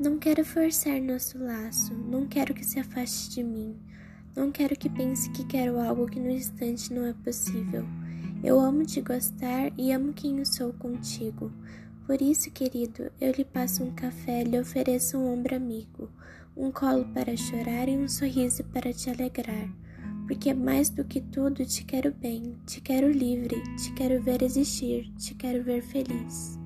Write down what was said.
Não quero forçar nosso laço, não quero que se afaste de mim. Não quero que pense que quero algo que no instante não é possível. Eu amo te gostar e amo quem eu sou contigo. Por isso, querido, eu lhe passo um café, lhe ofereço um ombro amigo, um colo para chorar e um sorriso para te alegrar. Porque mais do que tudo te quero bem, te quero livre, te quero ver existir, te quero ver feliz.